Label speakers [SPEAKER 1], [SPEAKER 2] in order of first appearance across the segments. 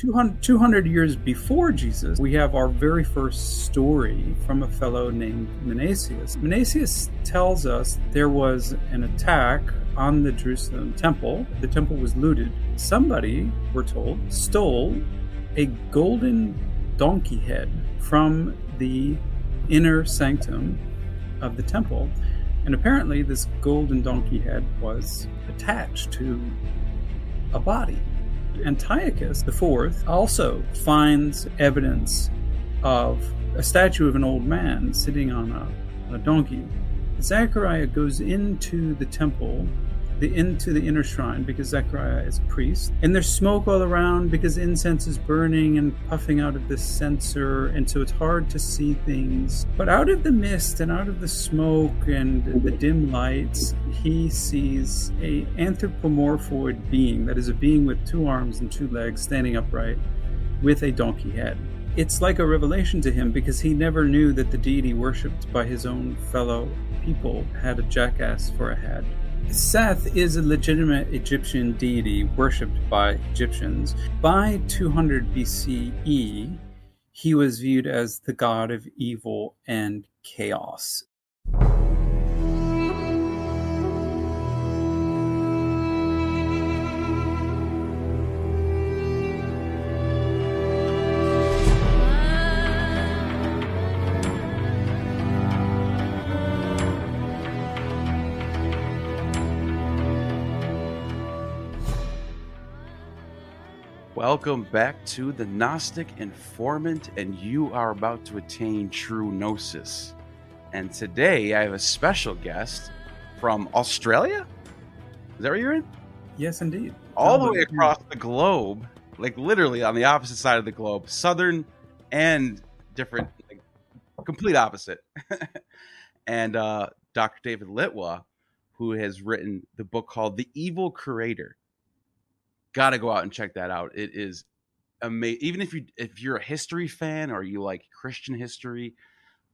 [SPEAKER 1] 200, 200 years before Jesus, we have our very first story from a fellow named Mnaseas. Mnaseas tells us there was an attack on the Jerusalem temple. The temple was looted. Somebody, we're told, stole a golden donkey head from the inner sanctum of the temple. And apparently, this golden donkey head was attached to a body. Antiochus IV also finds evidence of a statue of an old man sitting on a, a donkey. Zechariah goes into the temple the into the inner shrine because Zechariah is a priest. And there's smoke all around because incense is burning and puffing out of this censer, and so it's hard to see things. But out of the mist and out of the smoke and the dim lights, he sees a anthropomorphoid being that is a being with two arms and two legs standing upright with a donkey head. It's like a revelation to him because he never knew that the deity worshipped by his own fellow people had a jackass for a head. Seth is a legitimate Egyptian deity worshipped by Egyptians. By 200 BCE, he was viewed as the god of evil and chaos.
[SPEAKER 2] Welcome back to the Gnostic Informant, and you are about to attain true gnosis. And today I have a special guest from Australia. Is that where you're in?
[SPEAKER 1] Yes, indeed.
[SPEAKER 2] All the way across the globe, like literally on the opposite side of the globe, southern and different, like, complete opposite. and uh, Dr. David Litwa, who has written the book called The Evil Creator got to go out and check that out. It is amazing. Even if you if you're a history fan or you like Christian history,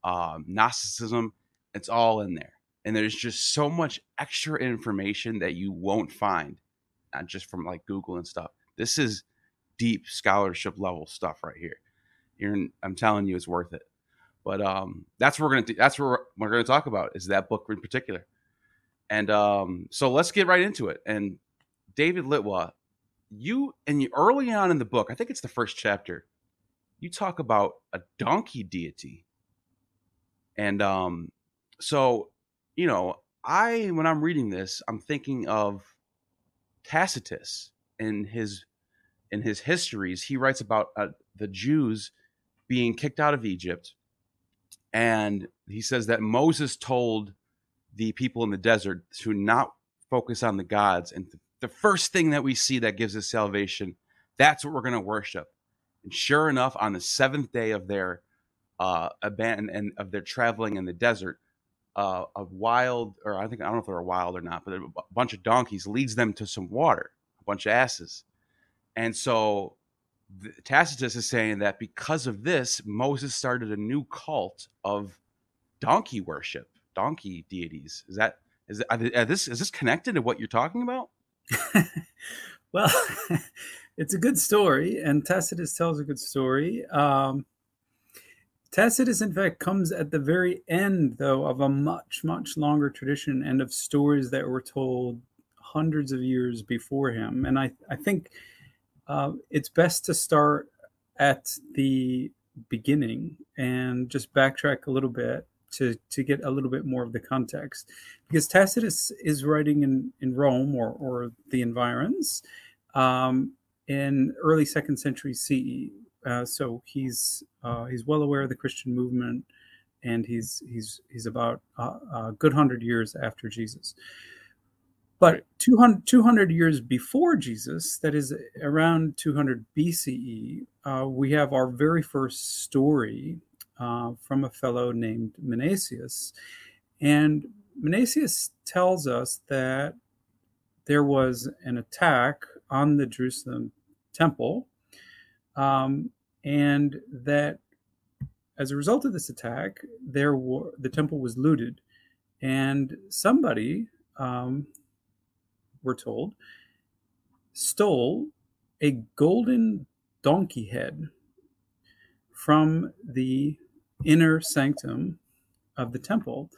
[SPEAKER 2] um, Gnosticism, it's all in there. And there's just so much extra information that you won't find, not just from like Google and stuff. This is deep scholarship level stuff right here. You're, I'm telling you, it's worth it. But um, that's what we're gonna do. That's what we're, we're gonna talk about is that book in particular. And um, so let's get right into it. And David Litwa you and early on in the book, I think it's the first chapter, you talk about a donkey deity. And um so, you know, I when I'm reading this, I'm thinking of Tacitus in his in his histories. He writes about uh, the Jews being kicked out of Egypt and he says that Moses told the people in the desert to not focus on the gods and to the first thing that we see that gives us salvation, that's what we're going to worship. And sure enough, on the seventh day of their uh, abandon and of their traveling in the desert, uh, a wild, or I think I don't know if they're wild or not, but a bunch of donkeys leads them to some water, a bunch of asses, and so the, Tacitus is saying that because of this, Moses started a new cult of donkey worship, donkey deities. Is that is, this is this connected to what you're talking about?
[SPEAKER 1] well, it's a good story, and Tacitus tells a good story. Um, Tacitus, in fact, comes at the very end, though, of a much, much longer tradition and of stories that were told hundreds of years before him. And I, I think uh, it's best to start at the beginning and just backtrack a little bit to to get a little bit more of the context because Tacitus is writing in in Rome or or the environs um, in early second century CE. Uh, so he's uh, he's well aware of the Christian movement, and he's he's he's about uh, a good hundred years after Jesus. But 200, 200, years before Jesus, that is around 200 BCE, uh, we have our very first story uh, from a fellow named Mnaseas. And Mnaseas tells us that there was an attack on the Jerusalem temple, um, and that as a result of this attack, there were, the temple was looted, and somebody, um, we're told, stole a golden donkey head from the inner sanctum of the temple.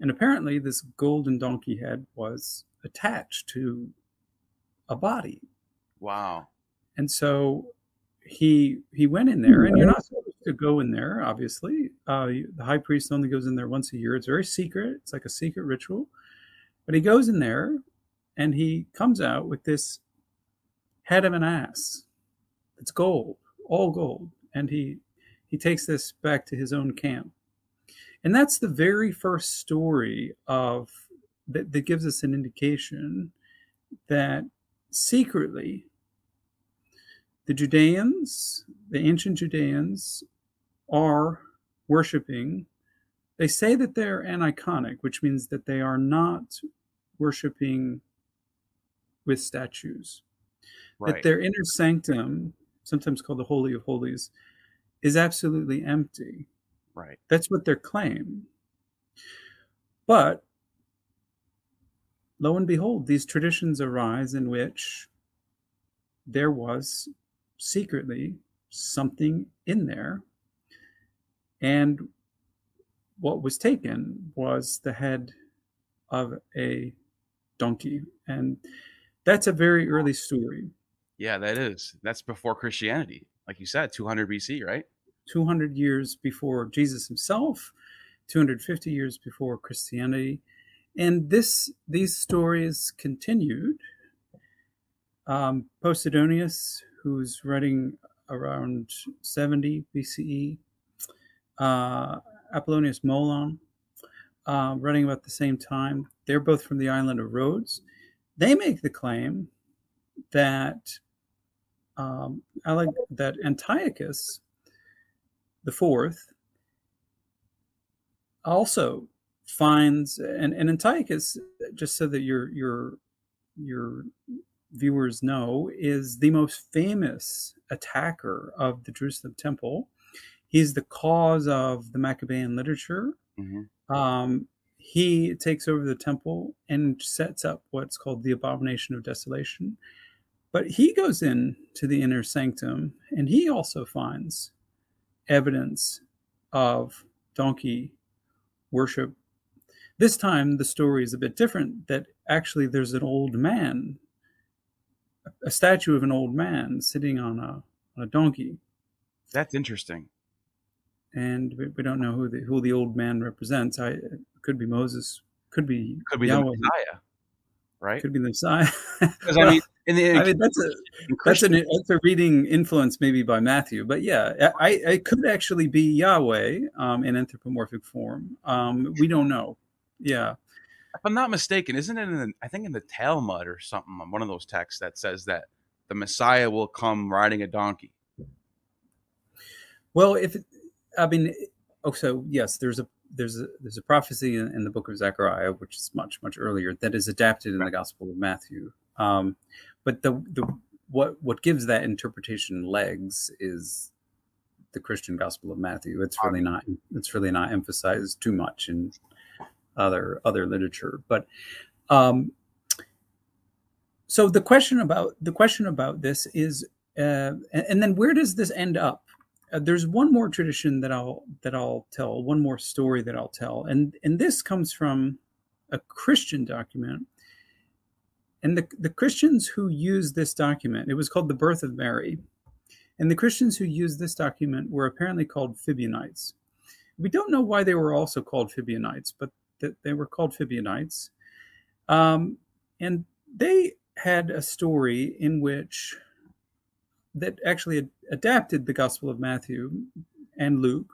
[SPEAKER 1] And apparently, this golden donkey head was attached to a body.
[SPEAKER 2] Wow.
[SPEAKER 1] And so he he went in there, and you're not supposed to go in there. Obviously, uh, the high priest only goes in there once a year. It's very secret. It's like a secret ritual. But he goes in there, and he comes out with this head of an ass. It's gold, all gold, and he he takes this back to his own camp. And that's the very first story of that, that gives us an indication that secretly the Judeans, the ancient Judeans, are worshiping. They say that they're aniconic, which means that they are not worshiping with statues.
[SPEAKER 2] Right.
[SPEAKER 1] That their inner sanctum, sometimes called the Holy of Holies, is absolutely empty.
[SPEAKER 2] Right.
[SPEAKER 1] That's what their claim. But lo and behold, these traditions arise in which there was secretly something in there. And what was taken was the head of a donkey. And that's a very early story.
[SPEAKER 2] Yeah, that is. That's before Christianity. Like you said, 200 BC, right?
[SPEAKER 1] 200 years before Jesus himself, 250 years before Christianity. And this these stories continued. Um, Posidonius, who's writing around 70 BCE, uh, Apollonius Molon, uh, writing about the same time. They're both from the island of Rhodes. They make the claim that um, that Antiochus the fourth also finds and, and Antiochus, just so that your your your viewers know, is the most famous attacker of the Jerusalem temple. He's the cause of the Maccabean literature.
[SPEAKER 2] Mm-hmm.
[SPEAKER 1] Um, he takes over the temple and sets up what's called the abomination of desolation. But he goes in to the inner sanctum and he also finds evidence of donkey worship. This time, the story is a bit different that actually there's an old man, a statue of an old man sitting on a, on a donkey.
[SPEAKER 2] That's interesting.
[SPEAKER 1] And we, we don't know who the, who the old man represents. I, could be Moses, could be
[SPEAKER 2] could be
[SPEAKER 1] Yahweh,
[SPEAKER 2] the Messiah, right?
[SPEAKER 1] could be the Messiah.
[SPEAKER 2] Because I mean, in the
[SPEAKER 1] I mean, that's a that's, an, that's a reading influence maybe by Matthew, but yeah, I, it could actually be Yahweh um, in anthropomorphic form. Um, we don't know. Yeah,
[SPEAKER 2] if I'm not mistaken, isn't it in the, I think in the Talmud or something, one of those texts that says that the Messiah will come riding a donkey.
[SPEAKER 1] Well, if I mean, oh, so yes, there's a there's a there's a prophecy in, in the book of Zechariah, which is much much earlier, that is adapted in the Gospel of Matthew. Um, but the the what what gives that interpretation legs is the Christian Gospel of Matthew. It's really not it's really not emphasized too much in other other literature. But um, so the question about the question about this is, uh, and, then where does this end up? Uh, there's one more tradition that I'll that I'll tell, one more story that I'll tell, and and this comes from a Christian document and the, the Christians who used this document, it was called the Birth of Mary. And the Christians who used this document were apparently called Phibionites. We don't know why they were also called Phibionites, but that they were called Phibionites. Um, and they had a story in which that actually adapted the Gospel of Matthew and Luke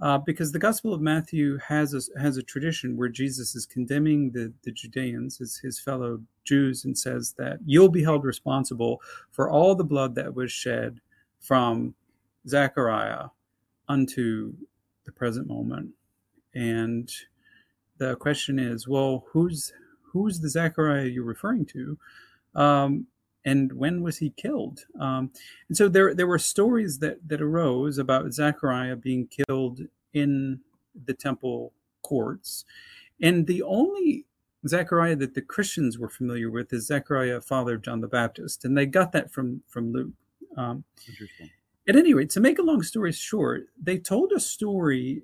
[SPEAKER 1] uh, because the Gospel of Matthew has a, has a tradition where Jesus is condemning the, the Judeans, his, his fellow Jews, and says that you'll be held responsible for all the blood that was shed from Zechariah unto the present moment. And the question is, well, who's who's the Zechariah you're referring to? Um, and when was he killed? Um, and so there there were stories that that arose about Zechariah being killed in the temple courts, and the only Zechariah that the Christians were familiar with is Zechariah, father of John the Baptist, and they got that from from Luke. Um,
[SPEAKER 2] Interesting.
[SPEAKER 1] at any rate, to make a long story short, they told a story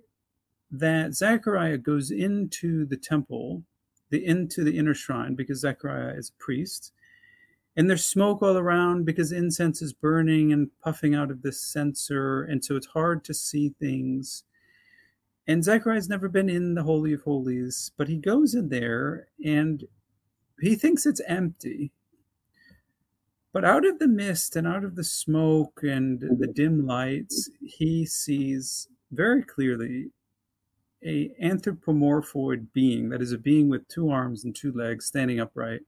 [SPEAKER 1] that Zechariah goes into the temple, the into the inner shrine, because Zechariah is a priest, and there's smoke all around because incense is burning and puffing out of this censer, and so it's hard to see things. And Zechariah's never been in the Holy of Holies, but he goes in there and he thinks it's empty. But out of the mist and out of the smoke and the dim lights, he sees very clearly a anthropomorphoid being that is a being with two arms and two legs standing upright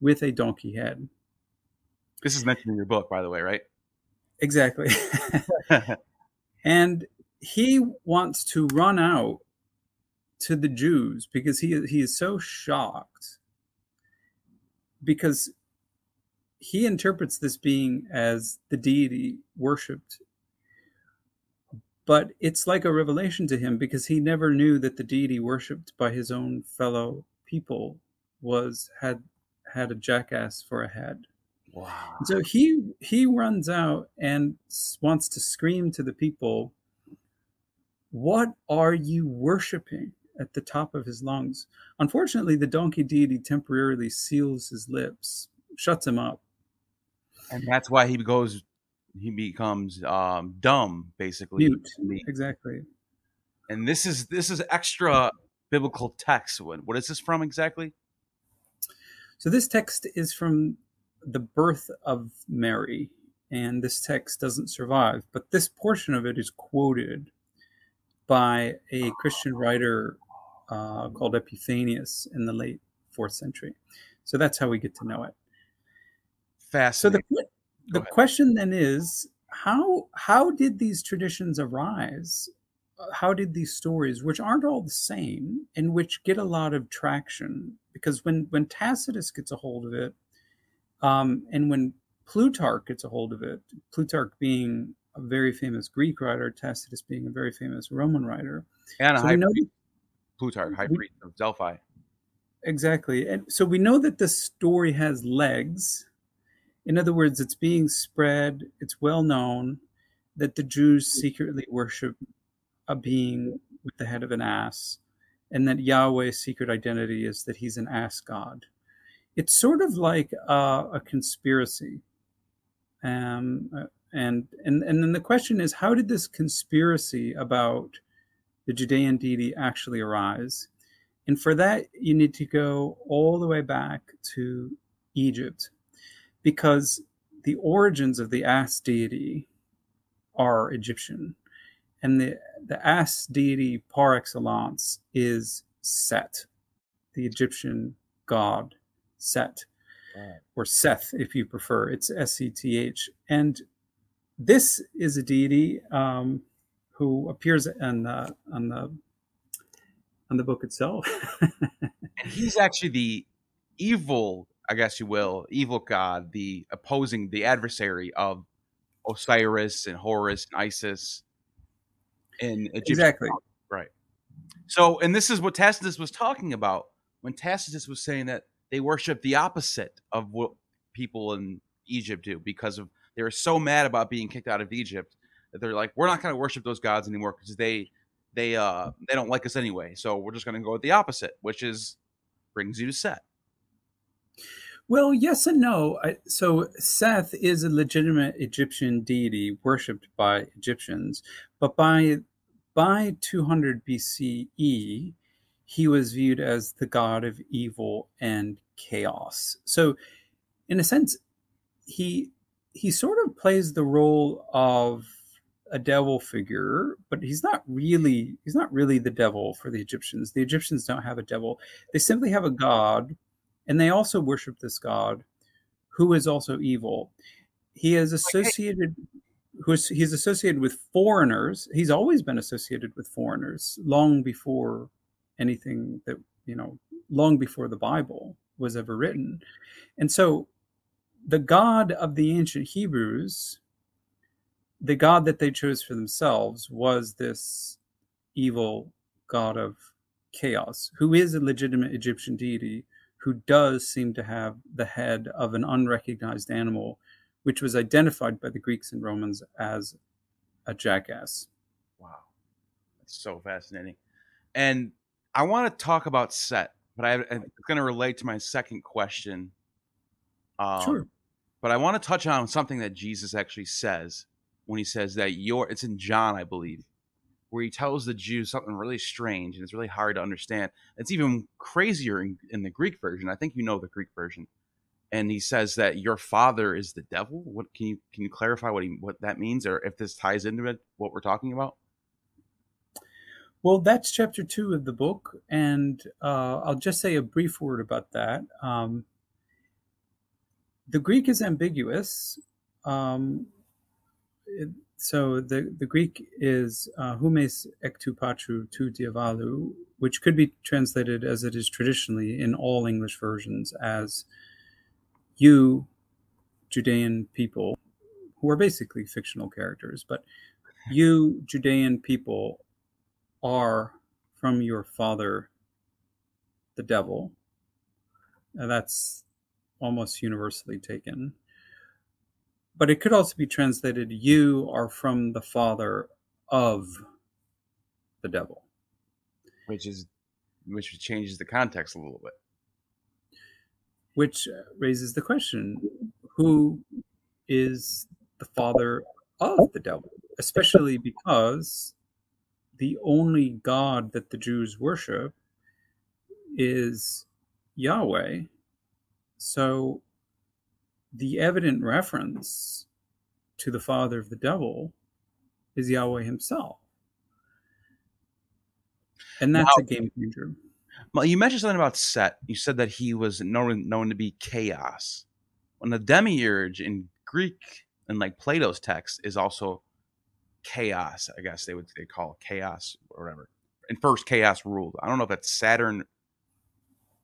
[SPEAKER 1] with a donkey head.
[SPEAKER 2] This is mentioned in your book, by the way, right?
[SPEAKER 1] Exactly. and he wants to run out to the Jews because he he is so shocked because he interprets this being as the deity worshipped but it's like a revelation to him because he never knew that the deity worshipped by his own fellow people was had had a jackass for a head
[SPEAKER 2] wow.
[SPEAKER 1] so he he runs out and wants to scream to the people what are you worshiping at the top of his lungs? Unfortunately the donkey deity temporarily seals his lips shuts him up.
[SPEAKER 2] And that's why he goes he becomes um, dumb basically.
[SPEAKER 1] Mute. Exactly.
[SPEAKER 2] And this is this is extra biblical text. What, what is this from exactly?
[SPEAKER 1] So this text is from the birth of mary and this text doesn't survive but this portion of it is quoted by a christian writer uh, called epiphanius in the late fourth century so that's how we get to know it
[SPEAKER 2] Fascinating.
[SPEAKER 1] So the the question then is how how did these traditions arise? How did these stories, which aren't all the same, and which get a lot of traction, because when when Tacitus gets a hold of it, um, and when Plutarch gets a hold of it, Plutarch being a very famous Greek writer, Tacitus being a very famous Roman writer,
[SPEAKER 2] and a
[SPEAKER 1] so
[SPEAKER 2] high
[SPEAKER 1] know,
[SPEAKER 2] priest, Plutarch, high
[SPEAKER 1] we-
[SPEAKER 2] priest of Delphi.
[SPEAKER 1] exactly, and so we know that this story has legs. In other words, it's being spread. It's well known that the Jews secretly worship a being with the head of an ass, and that Yahweh's secret identity is that he's an ass god. It's sort of like a conspiracy. Um, uh, and, and, and then the question is how did this conspiracy about the Judean deity actually arise? And for that, you need to go all the way back to Egypt because the origins of the ass deity are Egyptian. And the, the ass deity par excellence is Set, the Egyptian god Set, or Seth, if you prefer. It's S E T H. And this is a deity um, who appears on the, on the, on the book itself.
[SPEAKER 2] And he's actually the evil, I guess you will, evil god, the opposing, the adversary of Osiris and Horus and Isis in Egyptian.
[SPEAKER 1] exactly.
[SPEAKER 2] Right. So, and this is what Tacitus was talking about when Tacitus was saying that they worship the opposite of what people in Egypt do because of they were so mad about being kicked out of Egypt that they're like, we're not going to worship those gods anymore because they they uh they don't like us anyway. So we're just going to go with the opposite, which is brings you to Set.
[SPEAKER 1] Well, yes and no. I, so Seth is a legitimate Egyptian deity worshipped by Egyptians, but by by 200 BCE, he was viewed as the god of evil and chaos. So, in a sense, he he sort of plays the role of a devil figure, but he's not really he's not really the devil for the Egyptians. The Egyptians don't have a devil; they simply have a god and they also worship this god who is also evil he is associated who's he's associated with foreigners he's always been associated with foreigners long before anything that you know long before the bible was ever written and so the god of the ancient hebrews the god that they chose for themselves was this evil god of chaos who is a legitimate egyptian deity who does seem to have the head of an unrecognized animal which was identified by the Greeks and Romans as a jackass.
[SPEAKER 2] Wow, that's so fascinating. And I want to talk about Set, but I, it's going to relate to my second question.
[SPEAKER 1] Um, sure.
[SPEAKER 2] But I want to touch on something that Jesus actually says when he says that your it's in John, I believe, where he tells the Jews something really strange and it's really hard to understand. It's even crazier in, in the Greek version. I think you know the Greek version. And he says that your father is the devil. What can you can you clarify what he what that means, or if this ties into it, what we're talking about?
[SPEAKER 1] Well, that's chapter two of the book, and uh, I'll just say a brief word about that. Um, the Greek is ambiguous. Um, it, so the, the Greek is uh, humes ectu patru tu diavalu, which could be translated as it is traditionally in all English versions as you, Judean people, who are basically fictional characters, but you, Judean people, are from your father, the devil. And that's almost universally taken. But it could also be translated you are from the father of the devil.
[SPEAKER 2] Which is which changes the context a little bit.
[SPEAKER 1] Which uh, raises the question who is the father of the devil? Especially because the only god that the jews worship is yahweh so the evident reference to the father of the devil is Yahweh himself. And that's now, a game changer.
[SPEAKER 2] Well, you mentioned something about Set. You said that he was known, known to be chaos. When the demiurge in Greek and like Plato's text is also chaos, I guess they would they call it chaos or whatever. And first chaos ruled. I don't know if that's Saturn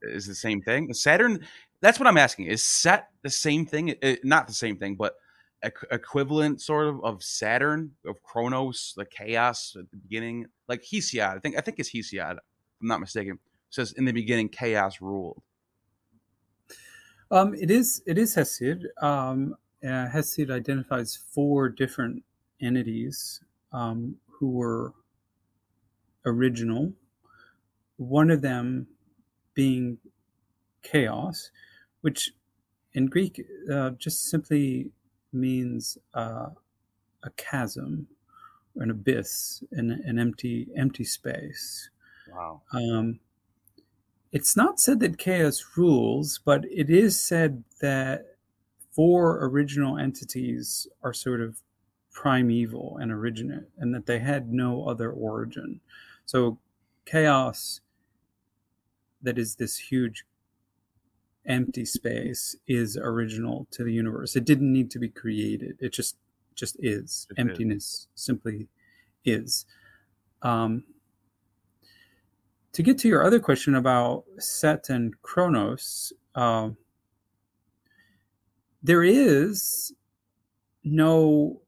[SPEAKER 2] is the same thing. Saturn that's what I'm asking. Is Set the same thing? It, eh, not the same thing, but equivalent sort of of Saturn of Kronos the chaos at the beginning, like Hesiod. I think I think it's Hesiod. If I'm not mistaken. Says in the beginning, chaos ruled.
[SPEAKER 1] Um, it is it is Hesiod. Um, uh, Hesiod identifies four different entities um, who were original. One of them being chaos, which in Greek uh, just simply means uh, a chasm, or an abyss, an, an empty empty space.
[SPEAKER 2] Wow.
[SPEAKER 1] Um, it's not said that chaos rules, but it is said that four original entities are sort of primeval and originate, and that they had no other origin. So chaos that is this huge empty space is original to the universe. It didn't need to be created. It just just is. It Emptiness is. simply is. Um, to get to your other question about Set and Kronos, uh, there is no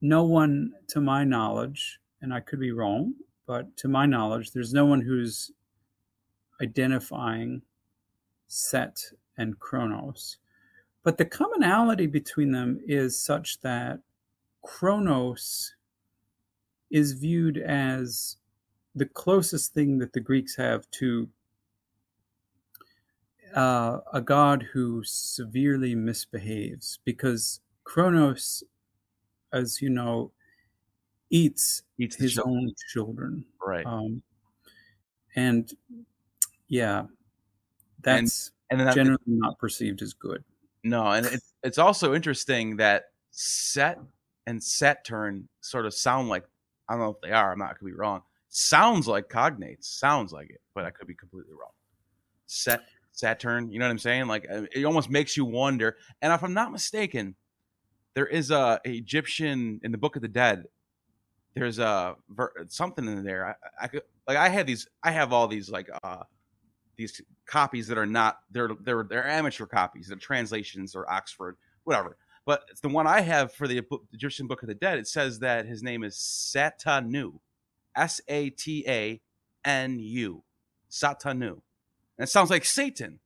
[SPEAKER 1] no one to my knowledge, and I could be wrong, but to my knowledge, there's no one who's identifying Set and Kronos. But the commonality between them is such that Kronos is viewed as the closest thing that the Greeks have to uh, a god who severely misbehaves because Kronos, as you know, eats, eats his children. own children.
[SPEAKER 2] Right. Um,
[SPEAKER 1] and yeah, that's and, and generally not perceived as good.
[SPEAKER 2] No, and it's it's also interesting that set and Saturn sort of sound like I don't know if they are. I'm not could be wrong. Sounds like cognates. Sounds like it, but I could be completely wrong. Set Saturn. You know what I'm saying? Like uh, it almost makes you wonder. And if I'm not mistaken, there is a, Egyptian in the Book of the Dead. There's a something in there. I, I could like I had these. I have all these like uh these copies that are not they're they're they're amateur copies, they're translations or Oxford, whatever. But the one I have for the Egyptian Book of the Dead, it says that his name is Satanu, S A T A N U, Satanu, and it sounds like Satan,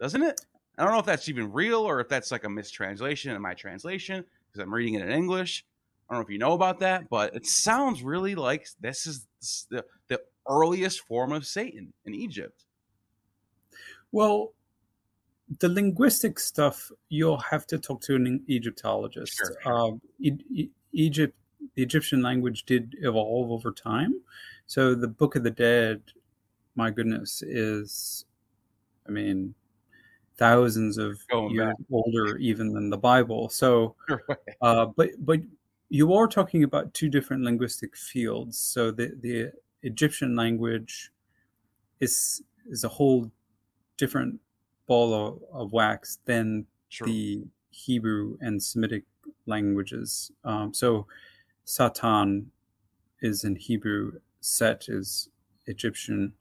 [SPEAKER 2] doesn't it? I don't know if that's even real or if that's like a mistranslation in my translation because I'm reading it in English. I don't know if you know about that, but it sounds really like this is the, the earliest form of Satan in Egypt.
[SPEAKER 1] Well, the linguistic stuff, you'll have to talk to an Egyptologist. Sure. Uh, e- e- Egypt, the Egyptian language did evolve over time. So the Book of the Dead, my goodness, is, I mean, thousands of Going years back. older even than the Bible. So, uh, but but you are talking about two different linguistic fields. So the the Egyptian language is is a whole different ball of, of wax than sure. the Hebrew and Semitic languages. Um, so Satan is in Hebrew, Set is Egyptian.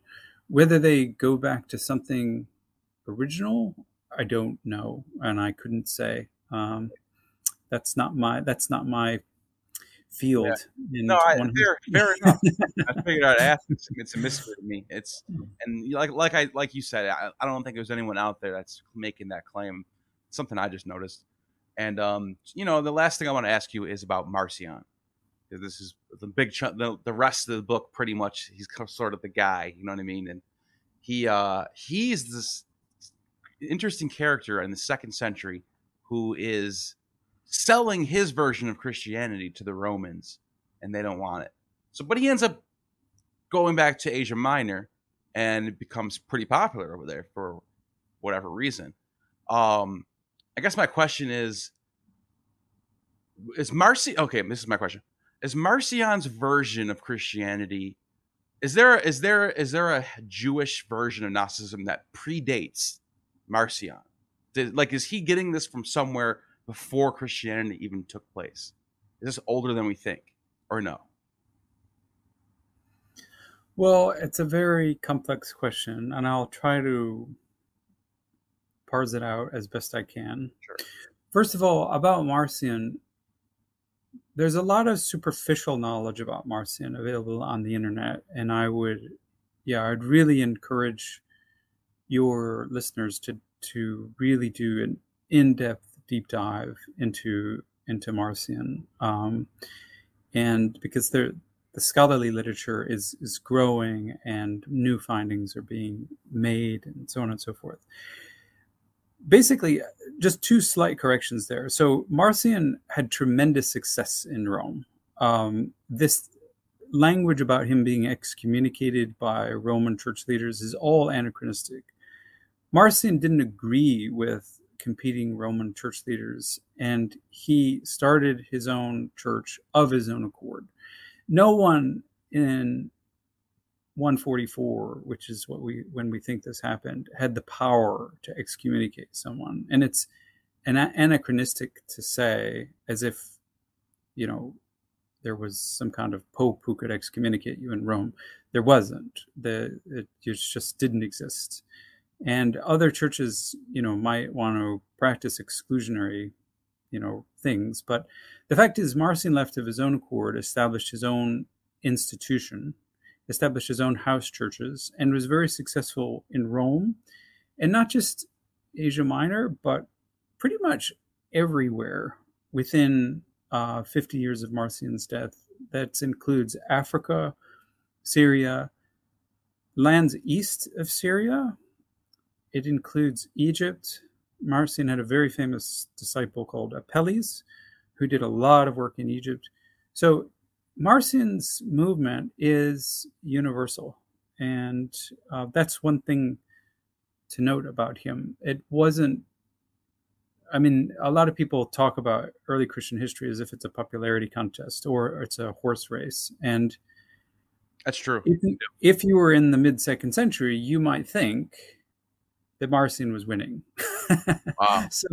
[SPEAKER 1] Whether they go back to something original, I don't know, and I couldn't say. Um, that's not my that's not my field.
[SPEAKER 2] Yeah. No, I, fair, fair enough. I figured I'd ask. It's, it's, a mystery to me. It's and like like I like you said, I, I don't think there's anyone out there that's making that claim. It's something I just noticed. And um, you know, the last thing I want to ask you is about Marcion. This is the big chunk. The, the rest of the book, pretty much, he's sort of the guy. You know what I mean? And he uh, he's this interesting character in the second century who is selling his version of Christianity to the Romans, and they don't want it. So, but he ends up going back to Asia Minor, and it becomes pretty popular over there for whatever reason. Um, I guess my question is: Is Marci? Okay, this is my question: Is Marcion's version of Christianity? Is there is there is there a Jewish version of Gnosticism that predates Marcion? Did, like, is he getting this from somewhere before Christianity even took place? Is this older than we think, or no?
[SPEAKER 1] Well, it's a very complex question, and I'll try to parse it out as best I can. Sure. First of all, about Marcion, there's a lot of superficial knowledge about Marcion available on the internet, and I would, yeah, I'd really encourage your listeners to to really do an in-depth deep dive into into Marcion, um, and because there, the scholarly literature is is growing and new findings are being made and so on and so forth. Basically, just two slight corrections there. So Marcion had tremendous success in Rome. Um, this language about him being excommunicated by Roman church leaders is all anachronistic. Marcion didn't agree with competing Roman church leaders, and he started his own church of his own accord. No one in 144, which is what we when we think this happened, had the power to excommunicate someone, and it's an anachronistic to say as if you know there was some kind of pope who could excommunicate you in Rome. There wasn't. The it just didn't exist and other churches you know might want to practice exclusionary you know things but the fact is marcion left of his own accord established his own institution established his own house churches and was very successful in rome. And not just asia minor but pretty much everywhere within uh, 50 years of marcion's death. That includes africa syria lands east of syria it includes Egypt. Marcion had a very famous disciple called Apelles, who did a lot of work in Egypt. So Marcion's movement is universal. And uh, that's one thing to note about him. It wasn't, I mean, a lot of people talk about early Christian history as if it's a popularity contest or it's a horse race. And
[SPEAKER 2] that's true.
[SPEAKER 1] If, if you were in the mid second century, you might think that Marcion was winning. Wow. so,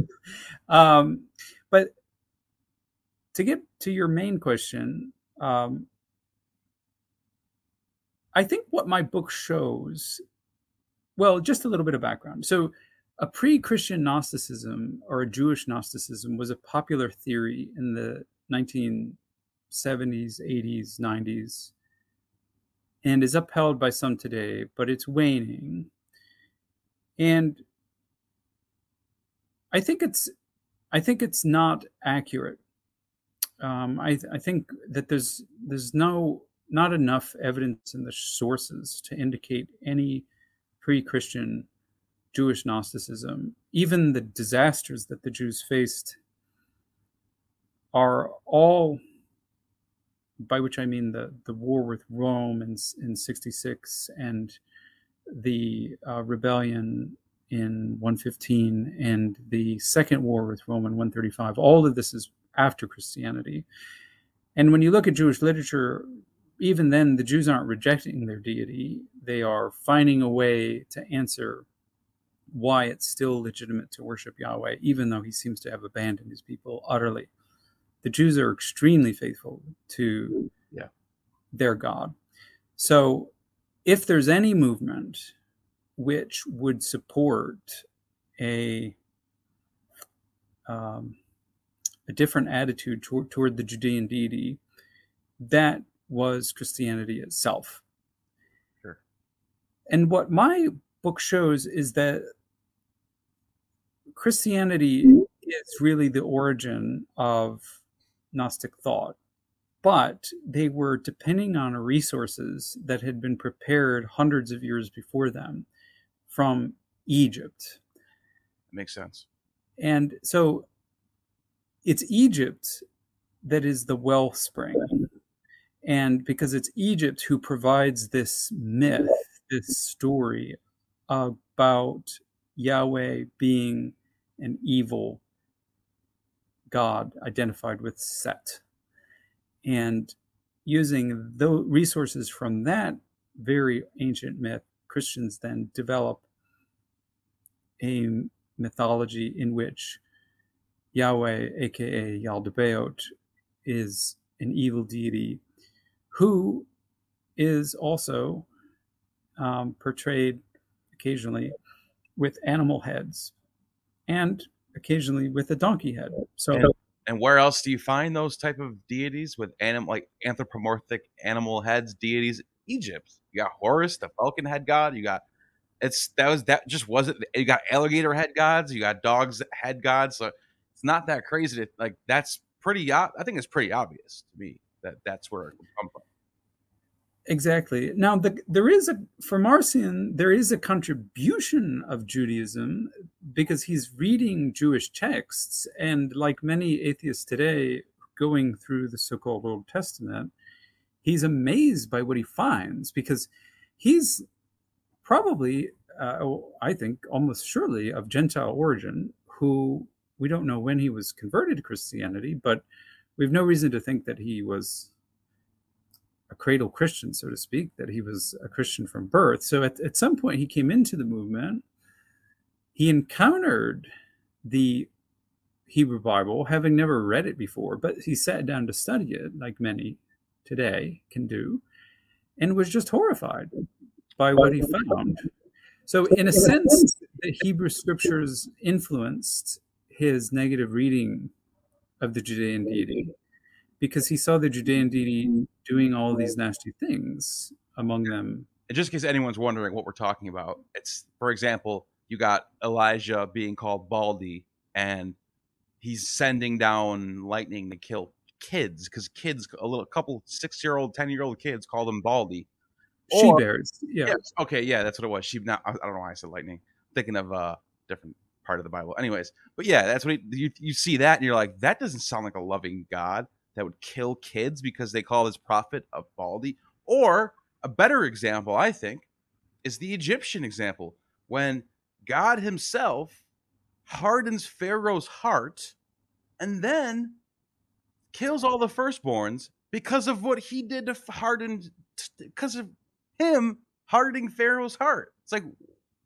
[SPEAKER 1] um, but to get to your main question, um, I think what my book shows, well, just a little bit of background. So, a pre Christian Gnosticism or a Jewish Gnosticism was a popular theory in the 1970s, 80s, 90s, and is upheld by some today, but it's waning. And I think it's I think it's not accurate. Um, I, I think that there's there's no not enough evidence in the sources to indicate any pre-Christian Jewish Gnosticism. Even the disasters that the Jews faced are all, by which I mean the the war with Rome in in '66 and the uh, rebellion in 115 and the second war with Rome in 135. All of this is after Christianity. And when you look at Jewish literature, even then, the Jews aren't rejecting their deity. They are finding a way to answer why it's still legitimate to worship Yahweh, even though he seems to have abandoned his people utterly. The Jews are extremely faithful to
[SPEAKER 2] yeah.
[SPEAKER 1] their God. So, if there's any movement which would support a um, a different attitude toward, toward the Judean deity, that was Christianity itself.
[SPEAKER 2] Sure.
[SPEAKER 1] And what my book shows is that Christianity is really the origin of Gnostic thought, but they were depending on resources that had been prepared hundreds of years before them from Egypt.
[SPEAKER 2] That makes sense.
[SPEAKER 1] And so it's Egypt that is the wellspring. And because it's Egypt who provides this myth, this story about Yahweh being an evil God identified with Set. And using the resources from that very ancient myth, Christians then develop a mythology in which Yahweh, aka Yaldabaoth, is an evil deity who is also um, portrayed occasionally with animal heads and occasionally with a donkey head. So,
[SPEAKER 2] and, where else do you find those type of deities with animal like anthropomorphic animal heads deities? Egypt. You got Horus, the falcon head god. You got it's that was that just wasn't. You got alligator head gods. You got dogs head gods. So it's not that crazy. To, like that's pretty. I think it's pretty obvious to me that that's where it would come from.
[SPEAKER 1] Exactly. Now, the, there is a for Marcion, there is a contribution of Judaism because he's reading Jewish texts, and like many atheists today, going through the so-called Old Testament, he's amazed by what he finds because he's probably, uh, I think, almost surely of Gentile origin, who we don't know when he was converted to Christianity, but we have no reason to think that he was a cradle Christian, so to speak, that he was a Christian from birth. So at, at some point, he came into the movement. He encountered the Hebrew Bible, having never read it before, but he sat down to study it, like many today can do, and was just horrified by what he found. So, in a sense, the Hebrew scriptures influenced his negative reading of the Judean deity because he saw the Judean deity doing all these nasty things, among them.
[SPEAKER 2] And just in case anyone's wondering what we're talking about, it's, for example, you got Elijah being called Baldy, and he's sending down lightning to kill kids because kids, a little couple six year old, 10 year old kids call them Baldy.
[SPEAKER 1] She bears. Yeah.
[SPEAKER 2] Yes. Okay. Yeah, that's what it was. She. Not. I don't know why I said lightning. I'm thinking of a different part of the Bible. Anyways, but yeah, that's what he, you you see that and you're like, that doesn't sound like a loving God that would kill kids because they call his prophet a baldy. Or a better example, I think, is the Egyptian example when God Himself hardens Pharaoh's heart and then kills all the firstborns because of what he did to harden because of him hardening Pharaoh's heart. It's like,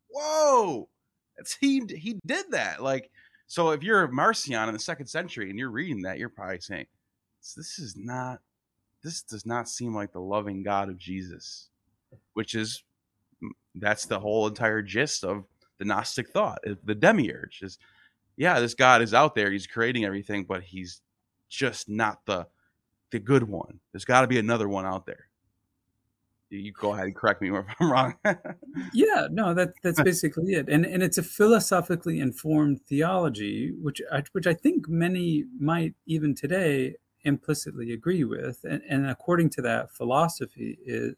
[SPEAKER 2] whoa, it's he he did that. Like, so if you're a Marcion in the second century and you're reading that, you're probably saying, this is not, this does not seem like the loving God of Jesus, which is that's the whole entire gist of the Gnostic thought, the demiurge is, yeah, this God is out there, he's creating everything, but he's just not the the good one. There's got to be another one out there you go ahead and correct me if I'm wrong.
[SPEAKER 1] yeah, no, that that's basically it, and and it's a philosophically informed theology, which I, which I think many might even today implicitly agree with, and, and according to that philosophy, is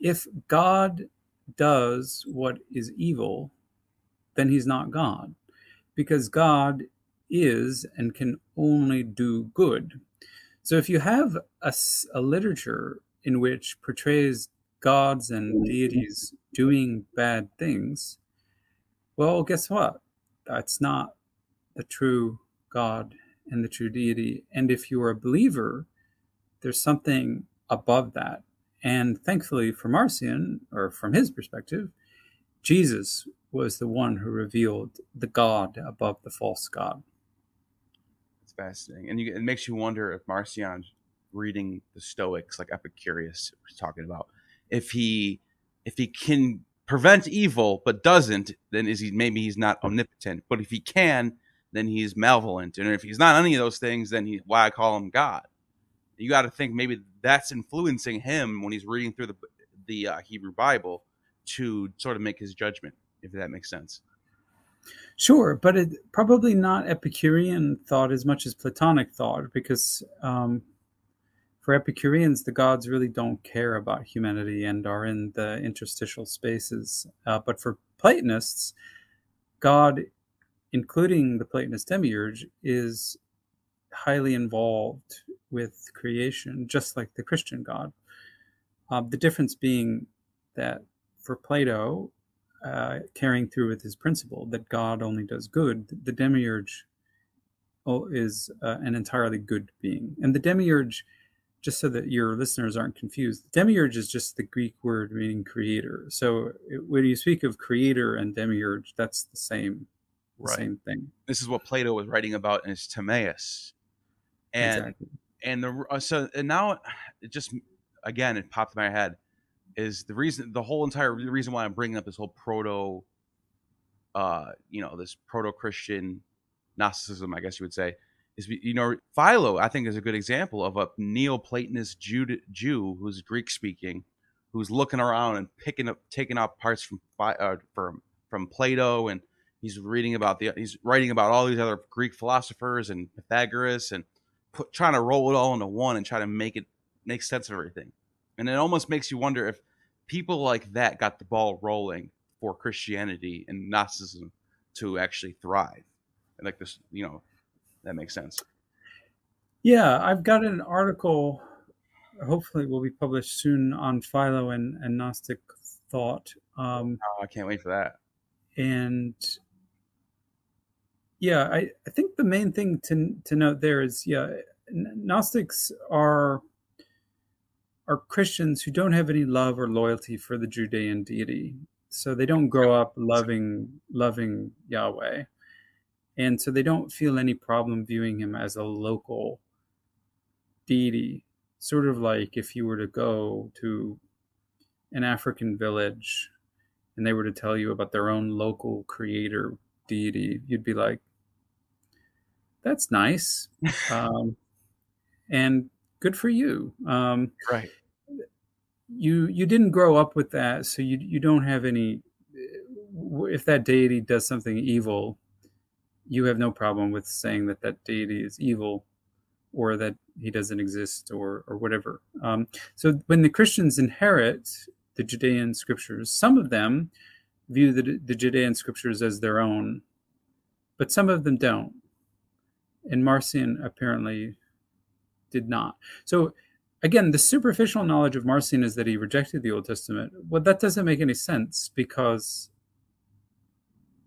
[SPEAKER 1] if God does what is evil, then He's not God, because God is and can only do good. So if you have a, a literature in which portrays gods and deities doing bad things, well, guess what? That's not the true God and the true deity. And if you are a believer, there's something above that. And thankfully for Marcion, or from his perspective, Jesus was the one who revealed the God above the false God.
[SPEAKER 2] It's fascinating. And you, it makes you wonder if Marcion reading the Stoics, like Epicurus was talking about, if he if he can prevent evil but doesn't, then is he maybe he's not omnipotent. But if he can, then he's malevolent. And if he's not any of those things, then he why I call him God. You got to think maybe that's influencing him when he's reading through the the uh, Hebrew Bible to sort of make his judgment, if that makes sense.
[SPEAKER 1] Sure, but it probably not Epicurean thought as much as Platonic thought, because um, for Epicureans, the gods really don't care about humanity and are in the interstitial spaces. Uh, but for Platonists, God, including the Platonist demiurge, is highly involved with creation, just like the Christian God. Uh, the difference being that for Plato, uh, carrying through with his principle that God only does good, the demiurge oh, is uh, an entirely good being. And the demiurge just so that your listeners aren't confused, demiurge is just the Greek word meaning creator. So when you speak of creator and demiurge, that's the same, right. same thing.
[SPEAKER 2] This is what Plato was writing about in his Timaeus, and exactly. and the uh, so and now it just again it popped in my head is the reason the whole entire reason why I'm bringing up this whole proto, uh, you know, this proto Christian Gnosticism, I guess you would say is you know Philo I think is a good example of a Neoplatonist Jew, Jew who's Greek speaking, who's looking around and picking up taking out parts from uh, from from Plato and he's reading about the he's writing about all these other Greek philosophers and Pythagoras and put, trying to roll it all into one and try to make it make sense of everything. And it almost makes you wonder if people like that got the ball rolling for Christianity and Gnosticism to actually thrive. And like this, you know, that makes sense.
[SPEAKER 1] Yeah, I've got an article. Hopefully, will be published soon on Philo and, and Gnostic thought. Um,
[SPEAKER 2] oh, I can't wait for that.
[SPEAKER 1] And yeah, I, I think the main thing to to note there is yeah, Gnostics are are Christians who don't have any love or loyalty for the Judean deity. So they don't grow up loving loving Yahweh. And so they don't feel any problem viewing him as a local deity. Sort of like if you were to go to an african village and they were to tell you about their own local creator deity you'd be like that's nice um, and good for you um,
[SPEAKER 2] right
[SPEAKER 1] you you didn't grow up with that so you you don't have any if that deity does something evil you have no problem with saying that that deity is evil or that he doesn't exist or or whatever. Um, so when the Christians inherit the Judean scriptures, some of them view the, the Judean scriptures as their own, but some of them don't. And Marcion apparently did not. So again, the superficial knowledge of Marcion is that he rejected the Old Testament. Well, that doesn't make any sense because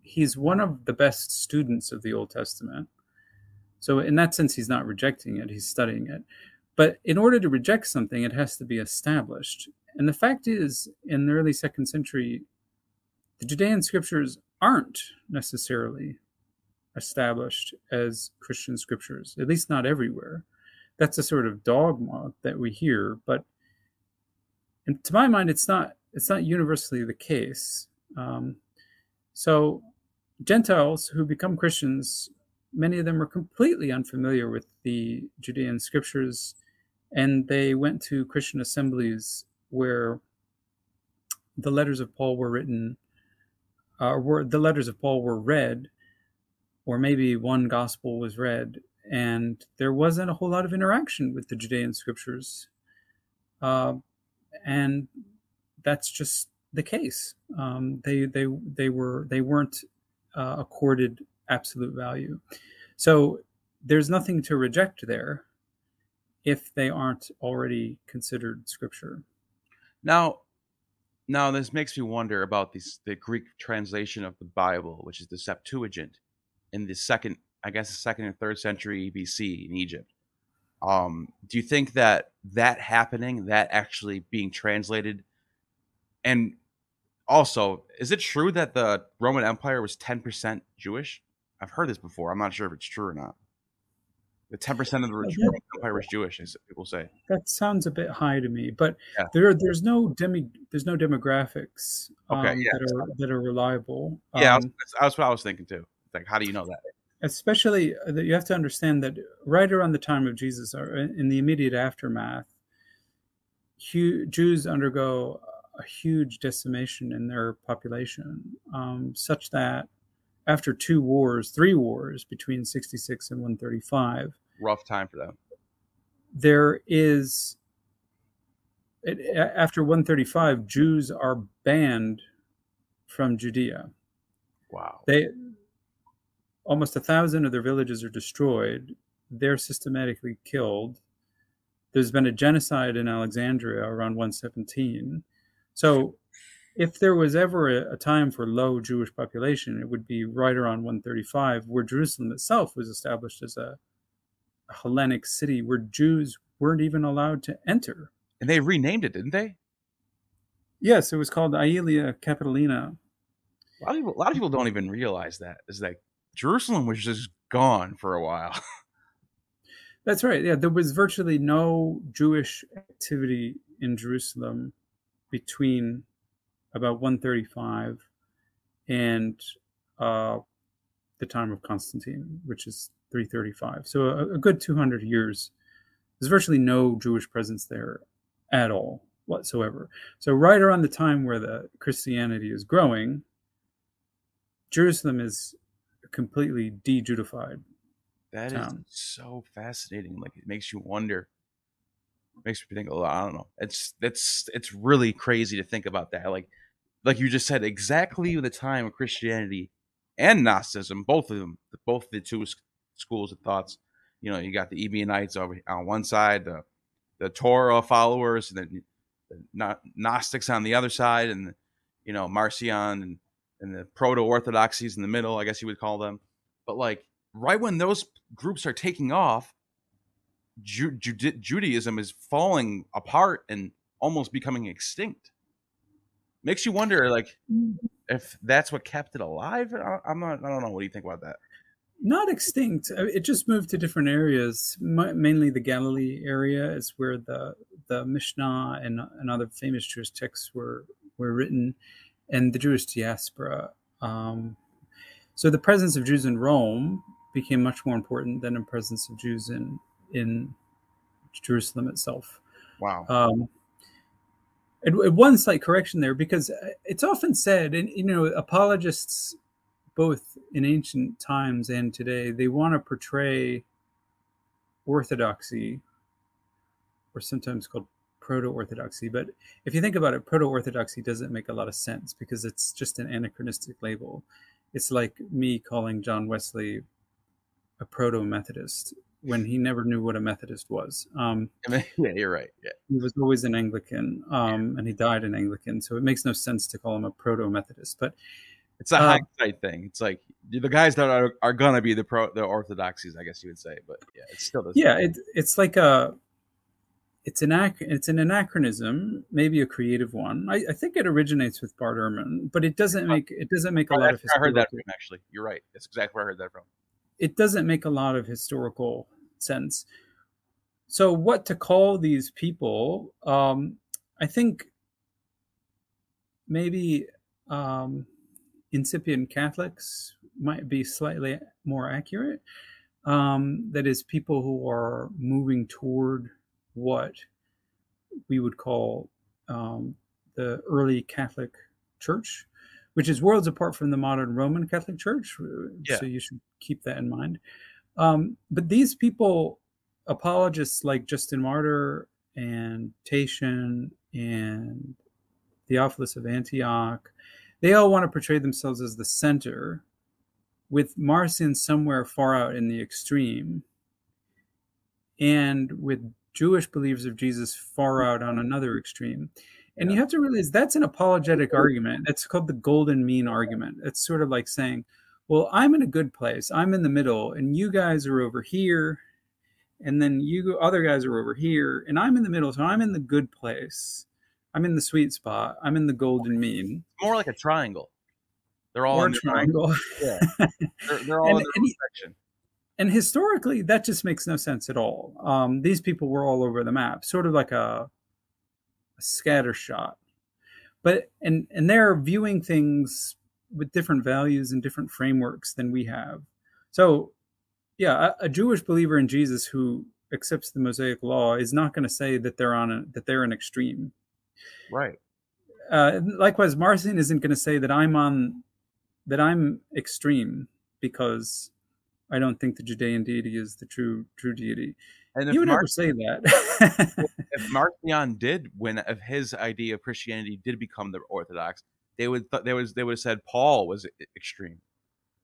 [SPEAKER 1] he's one of the best students of the Old Testament. So, in that sense, he's not rejecting it, he's studying it. But in order to reject something, it has to be established. And the fact is, in the early second century, the Judean scriptures aren't necessarily established as Christian scriptures, at least not everywhere. That's a sort of dogma that we hear, but and to my mind, it's not it's not universally the case. Um, so Gentiles who become Christians, many of them are completely unfamiliar with the Judean scriptures, and they went to Christian assemblies where the letters of Paul were written, uh, were the letters of Paul were read, or maybe one gospel was read, and there wasn't a whole lot of interaction with the Judean scriptures, uh, and that's just the case. Um, they they they were they weren't uh, accorded absolute value, so there's nothing to reject there if they aren't already considered scripture.
[SPEAKER 2] Now, now this makes me wonder about this the Greek translation of the Bible, which is the Septuagint, in the second, I guess, the second and third century BC in Egypt. Um, do you think that that happening, that actually being translated, and also, is it true that the Roman Empire was ten percent Jewish? I've heard this before. I'm not sure if it's true or not. The ten percent of the Roman Empire was Jewish, as people say.
[SPEAKER 1] That sounds a bit high to me, but yeah. there there's no demi there's no demographics um, okay, yeah. that are that are reliable.
[SPEAKER 2] Yeah, um, that's what I was thinking too. Like, how do you know that?
[SPEAKER 1] Especially uh, that you have to understand that right around the time of Jesus, or in the immediate aftermath, Jews undergo a huge decimation in their population, um, such that after two wars, three wars between 66 and 135,
[SPEAKER 2] rough time for them.
[SPEAKER 1] There is after 135, Jews are banned from Judea.
[SPEAKER 2] Wow.
[SPEAKER 1] They almost a thousand of their villages are destroyed. They're systematically killed. There's been a genocide in Alexandria around 117. So, if there was ever a, time for low Jewish population, it would be right around 135, where Jerusalem itself was established as a Hellenic city where Jews weren't even allowed to enter.
[SPEAKER 2] And they renamed it, didn't they?
[SPEAKER 1] Yes, it was called Aelia Capitolina.
[SPEAKER 2] A lot of people, a lot of people don't even realize that. Is like Jerusalem was just gone for a while.
[SPEAKER 1] That's right. Yeah, there was virtually no Jewish activity in Jerusalem between about 135 and uh, the time of Constantine, which is 335. So a, a good 200 years. There's virtually no Jewish presence there at all whatsoever. So right around the time where the Christianity is growing, Jerusalem is completely de-Judified.
[SPEAKER 2] That town. is so fascinating. Like it makes you wonder. It makes me think a lot. I don't know. It's it's it's really crazy to think about that. Like like you just said, exactly the time of Christianity and Gnosticism, both of them, both the two schools of thoughts. You know, you got the Ebionites over on one side, the the Torah followers, and then the Gnostics on the other side, and you know Marcion and, and the proto orthodoxies in the middle. I guess you would call them. But like right when those groups are taking off, Ju- Ju- Judaism is falling apart and almost becoming extinct. Makes you wonder, like, mm-hmm. if that's what kept it alive. I, am not. I don't know. What do you think about that?
[SPEAKER 1] not extinct. It just moved to different areas. Mainly the Galilee area is where the the Mishnah and, and other famous Jewish texts were were written, and the Jewish diaspora. Um, so the presence of Jews in Rome became much more important than the presence of Jews in in Jerusalem itself.
[SPEAKER 2] Wow.
[SPEAKER 1] Um, and, and one slight correction there, because it's often said, and you know, apologists both in ancient times and today, they want to portray orthodoxy, or sometimes called proto orthodoxy. But if you think about it, proto orthodoxy doesn't make a lot of sense because it's just an anachronistic label. It's like me calling John Wesley a proto Methodist when he never knew what a Methodist was. Um,
[SPEAKER 2] yeah, you're right. Yeah.
[SPEAKER 1] He was always an Anglican, um, and he died an Anglican, so it makes no sense to call him a proto Methodist. But
[SPEAKER 2] it's a uh, hindsight thing. It's like the guys that are, are gonna be the pro the orthodoxies, I guess you would say. But yeah, it's still does.
[SPEAKER 1] yeah. It, it's like a it's an ac- it's an anachronism, maybe a creative one. I, I think it originates with Bart Ehrman, but it doesn't make it doesn't make a lot of.
[SPEAKER 2] I heard that from actually. You're right. That's exactly where I heard that from.
[SPEAKER 1] It doesn't make a lot of historical sense. So, what to call these people? Um, I think maybe um, incipient Catholics might be slightly more accurate. Um, that is, people who are moving toward what we would call um, the early Catholic Church, which is worlds apart from the modern Roman Catholic Church.
[SPEAKER 2] Yeah.
[SPEAKER 1] So you should keep that in mind. Um, but these people, apologists like Justin Martyr and Tatian and Theophilus of Antioch, they all want to portray themselves as the center, with Marcion somewhere far out in the extreme, and with Jewish believers of Jesus far hmm. out on another extreme. And
[SPEAKER 2] Yeah.
[SPEAKER 1] you have to realize that's an apologetic argument. It's called the golden mean argument. It's sort of like saying, well, I'm in a good place. I'm in the middle, and you guys are over here, and then you other guys are over here, and I'm in the middle, so I'm in the good place. I'm in the sweet spot. I'm in the golden mean
[SPEAKER 2] More like a triangle. They're all
[SPEAKER 1] or
[SPEAKER 2] in own-
[SPEAKER 1] triangle.
[SPEAKER 2] Yeah. They're, they're all
[SPEAKER 1] And-
[SPEAKER 2] in
[SPEAKER 1] and
[SPEAKER 2] section.
[SPEAKER 1] And historically, that just makes no sense at all. Um, these people were all over the map, sort of like a, a scatter shot. But and and they're viewing things with different values and different frameworks than we have. So, yeah, a, a Jewish believer in Jesus who accepts the Mosaic Law is not going to say that they're on a, that they're an extreme.
[SPEAKER 2] Right.
[SPEAKER 1] Uh, likewise, Marcion isn't going to say that I'm on that I'm extreme because I don't think the Judean deity is the true true deity.
[SPEAKER 2] And if
[SPEAKER 1] You would
[SPEAKER 2] Mar-
[SPEAKER 1] never say that.
[SPEAKER 2] if Marcion did when if his idea of Christianity did become the Orthodox, they would th- they was they would have said Paul was extreme.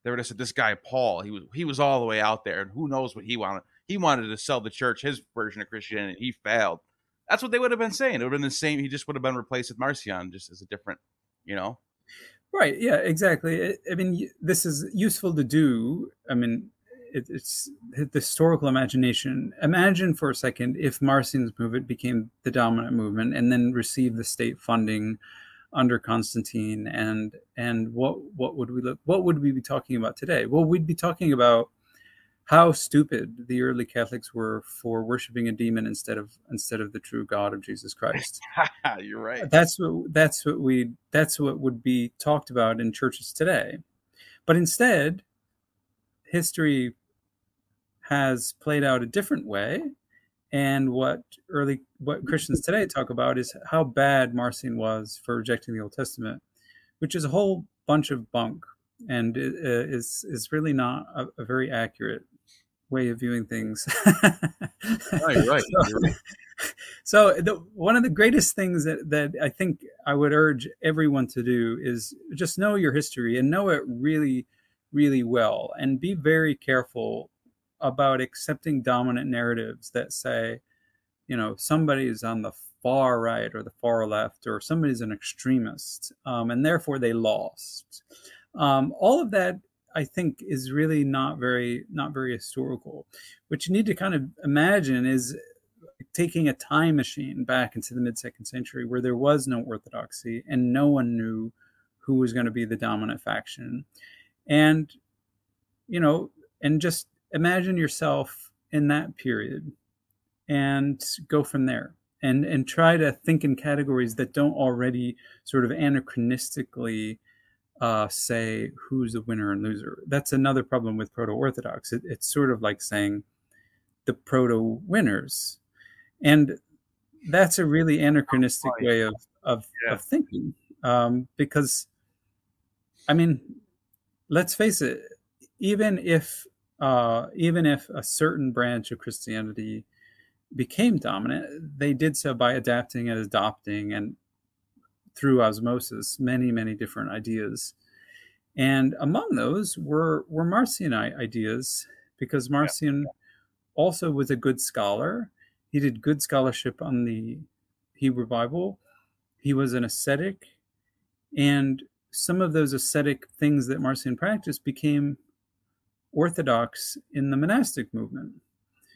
[SPEAKER 2] They would have said this guy Paul, he was he was all the way out there, and who knows what he wanted. He wanted to sell the church his version of Christianity. He failed. That's what they would have been saying. It would have been the same. He just would have been replaced with Marcion, just as a different, you know.
[SPEAKER 1] right? Yeah, exactly. I- I mean, this is useful to do. I mean, it, it's the historical imagination. Imagine for a second if Marcion's movement became the dominant movement and then received the state funding under Constantine, and and what what would we look? What would we be talking about today? Well, we'd be talking about how stupid the early Catholics were for worshiping a demon instead of instead of the true God of Jesus Christ.
[SPEAKER 2] You're right.
[SPEAKER 1] That's what that's what we that's what would be talked about in churches today. But instead, history has played out a different way. And what early what Christians today talk about is how bad Marcion was for rejecting the Old Testament, which is a whole bunch of bunk, and it, uh, is is really not a, a very accurate way of viewing things.
[SPEAKER 2] You're right.
[SPEAKER 1] So-
[SPEAKER 2] right.
[SPEAKER 1] so the, one of the greatest things that, that I think I would urge everyone to do is just know your history and know it really, really well, and be very careful about accepting dominant narratives that say, you know, somebody is on the far right or the far left, or somebody's an extremist, um, and therefore they lost. Um, all of that I think is really not very not very historical. What you need to kind of imagine is taking a time machine back into the mid second century where there was no orthodoxy and no one knew who was going to be the dominant faction. And, you know, and just imagine yourself in that period and go from there and and try to think in categories that don't already sort of anachronistically uh, say who's the winner and loser. That's another problem with proto orthodox. It, it's sort of like saying the proto winners and that's a really anachronistic way of of,
[SPEAKER 2] Yeah.
[SPEAKER 1] of thinking um, because i mean let's face it even if uh, even if a certain branch of christianity became dominant they did so by adapting and adopting and through osmosis many many different ideas. And among those were were marcionite ideas because marcion also was a good scholar. He did good scholarship on the Hebrew Bible. He was an ascetic, and some of those ascetic things that Marcion practiced became orthodox in the monastic movement.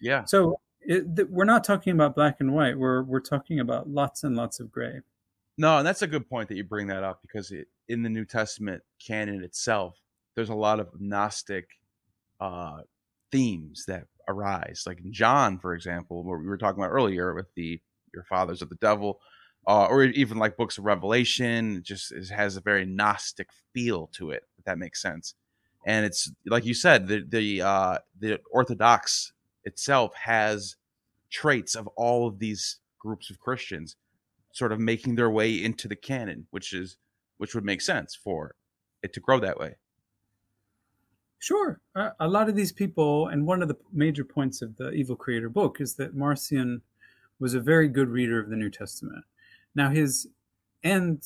[SPEAKER 2] Yeah.
[SPEAKER 1] So it, th- we're not talking about black and white. We're we're talking about lots and lots of gray.
[SPEAKER 2] No, and that's a good point that you bring that up because it, in the New Testament canon itself, there's a lot of Gnostic uh, themes that arise. Like in John, for example, what we were talking about earlier with the your fathers of the devil, uh, or even like books of Revelation, it just it has a very Gnostic feel to it. If that makes sense. And it's like you said, the the uh, the Orthodox itself has traits of all of these groups of Christians sort of making their way into the canon, which is which would make sense for it to grow that way.
[SPEAKER 1] Sure. Uh, a lot of these people, and one of the major points of the Evil Creator book is that Marcion was a very good reader of the New Testament. Now, his and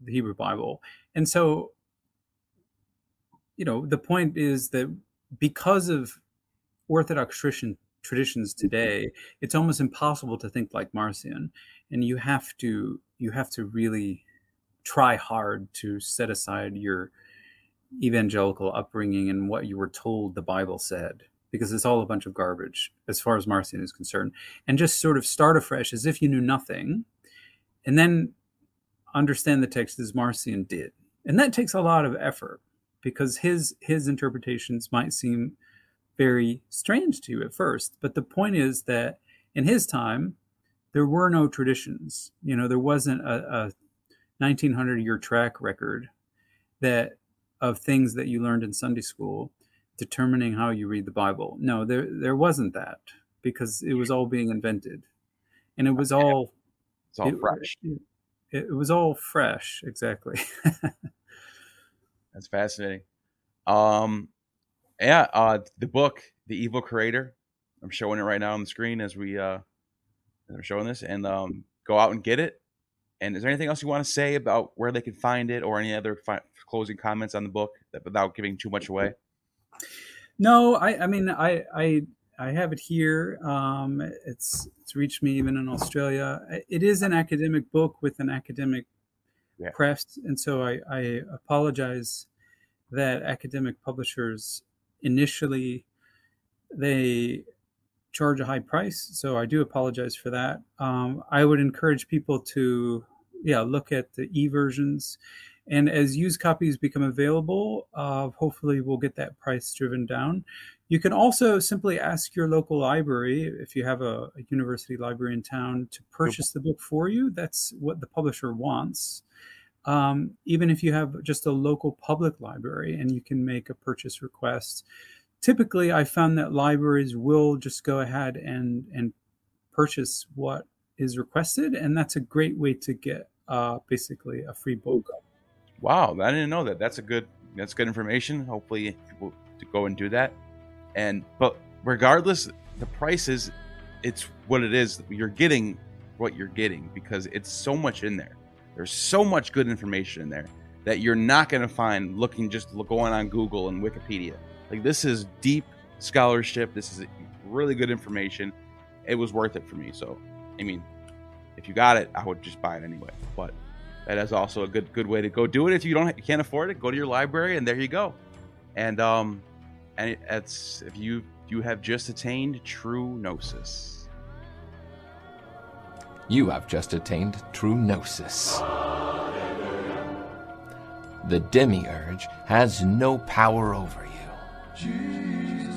[SPEAKER 1] the Hebrew Bible. And so, you know, the point is that because of Orthodox Christian traditions today, it's almost impossible to think like Marcion, and you have to you have to really try hard to set aside your evangelical upbringing and what you were told the Bible said, because it's all a bunch of garbage as far as Marcion is concerned, and just sort of start afresh as if you knew nothing, and then understand the text as Marcion did. And that takes a lot of effort because his his interpretations might seem very strange to you at first. But the point is that in his time, there were no traditions. You know, there wasn't a, a 1900 year track record that of things that you learned in Sunday school determining how you read the Bible. No, there there wasn't that because it was all being invented, and it was all
[SPEAKER 2] it's all it, fresh.
[SPEAKER 1] It, it, was all fresh, exactly.
[SPEAKER 2] That's fascinating. Um, yeah, uh, the book, The Evil Creator. I'm showing it right now on the screen as we uh, as I'm showing this, and um, go out and get it. And is there anything else you want to say about where they can find it, or any other fi- closing comments on the book that, without giving too much away?
[SPEAKER 1] No, I, I mean, I, I, I have it here. Um, it's it's reached me even in Australia. It is an academic book with an academic yeah. press, and so I, I apologize that academic publishers initially they charge a high price. So I do apologize for that. Um, I would encourage people to yeah, look at the e versions. And as used copies become available, uh, hopefully we'll get that price driven down. You can also simply ask your local library, if you have a, a university library in town, to purchase the book for you. That's what the publisher wants. Um, even if you have just a local public library and you can make a purchase request. Typically, I found that libraries will just go ahead and, and purchase what is requested, and that's a great way to get uh, basically a free book.
[SPEAKER 2] Wow, I didn't know that. That's a good that's good information. Hopefully, people go and do that. And but regardless, the price is it's what it is. You're getting what you're getting because it's so much in there. There's so much good information in there that you're not going to find looking just going on Google and Wikipedia. Like this is deep scholarship. This is really good information. It was worth it for me. So, I mean, if you got it, I would just buy it anyway. But that is also a good good way to go do it. If you don't you can't afford it, go to your library and there you go. And um, and it's if you you have just attained true gnosis.
[SPEAKER 3] You have just attained true gnosis. The demiurge has no power over you.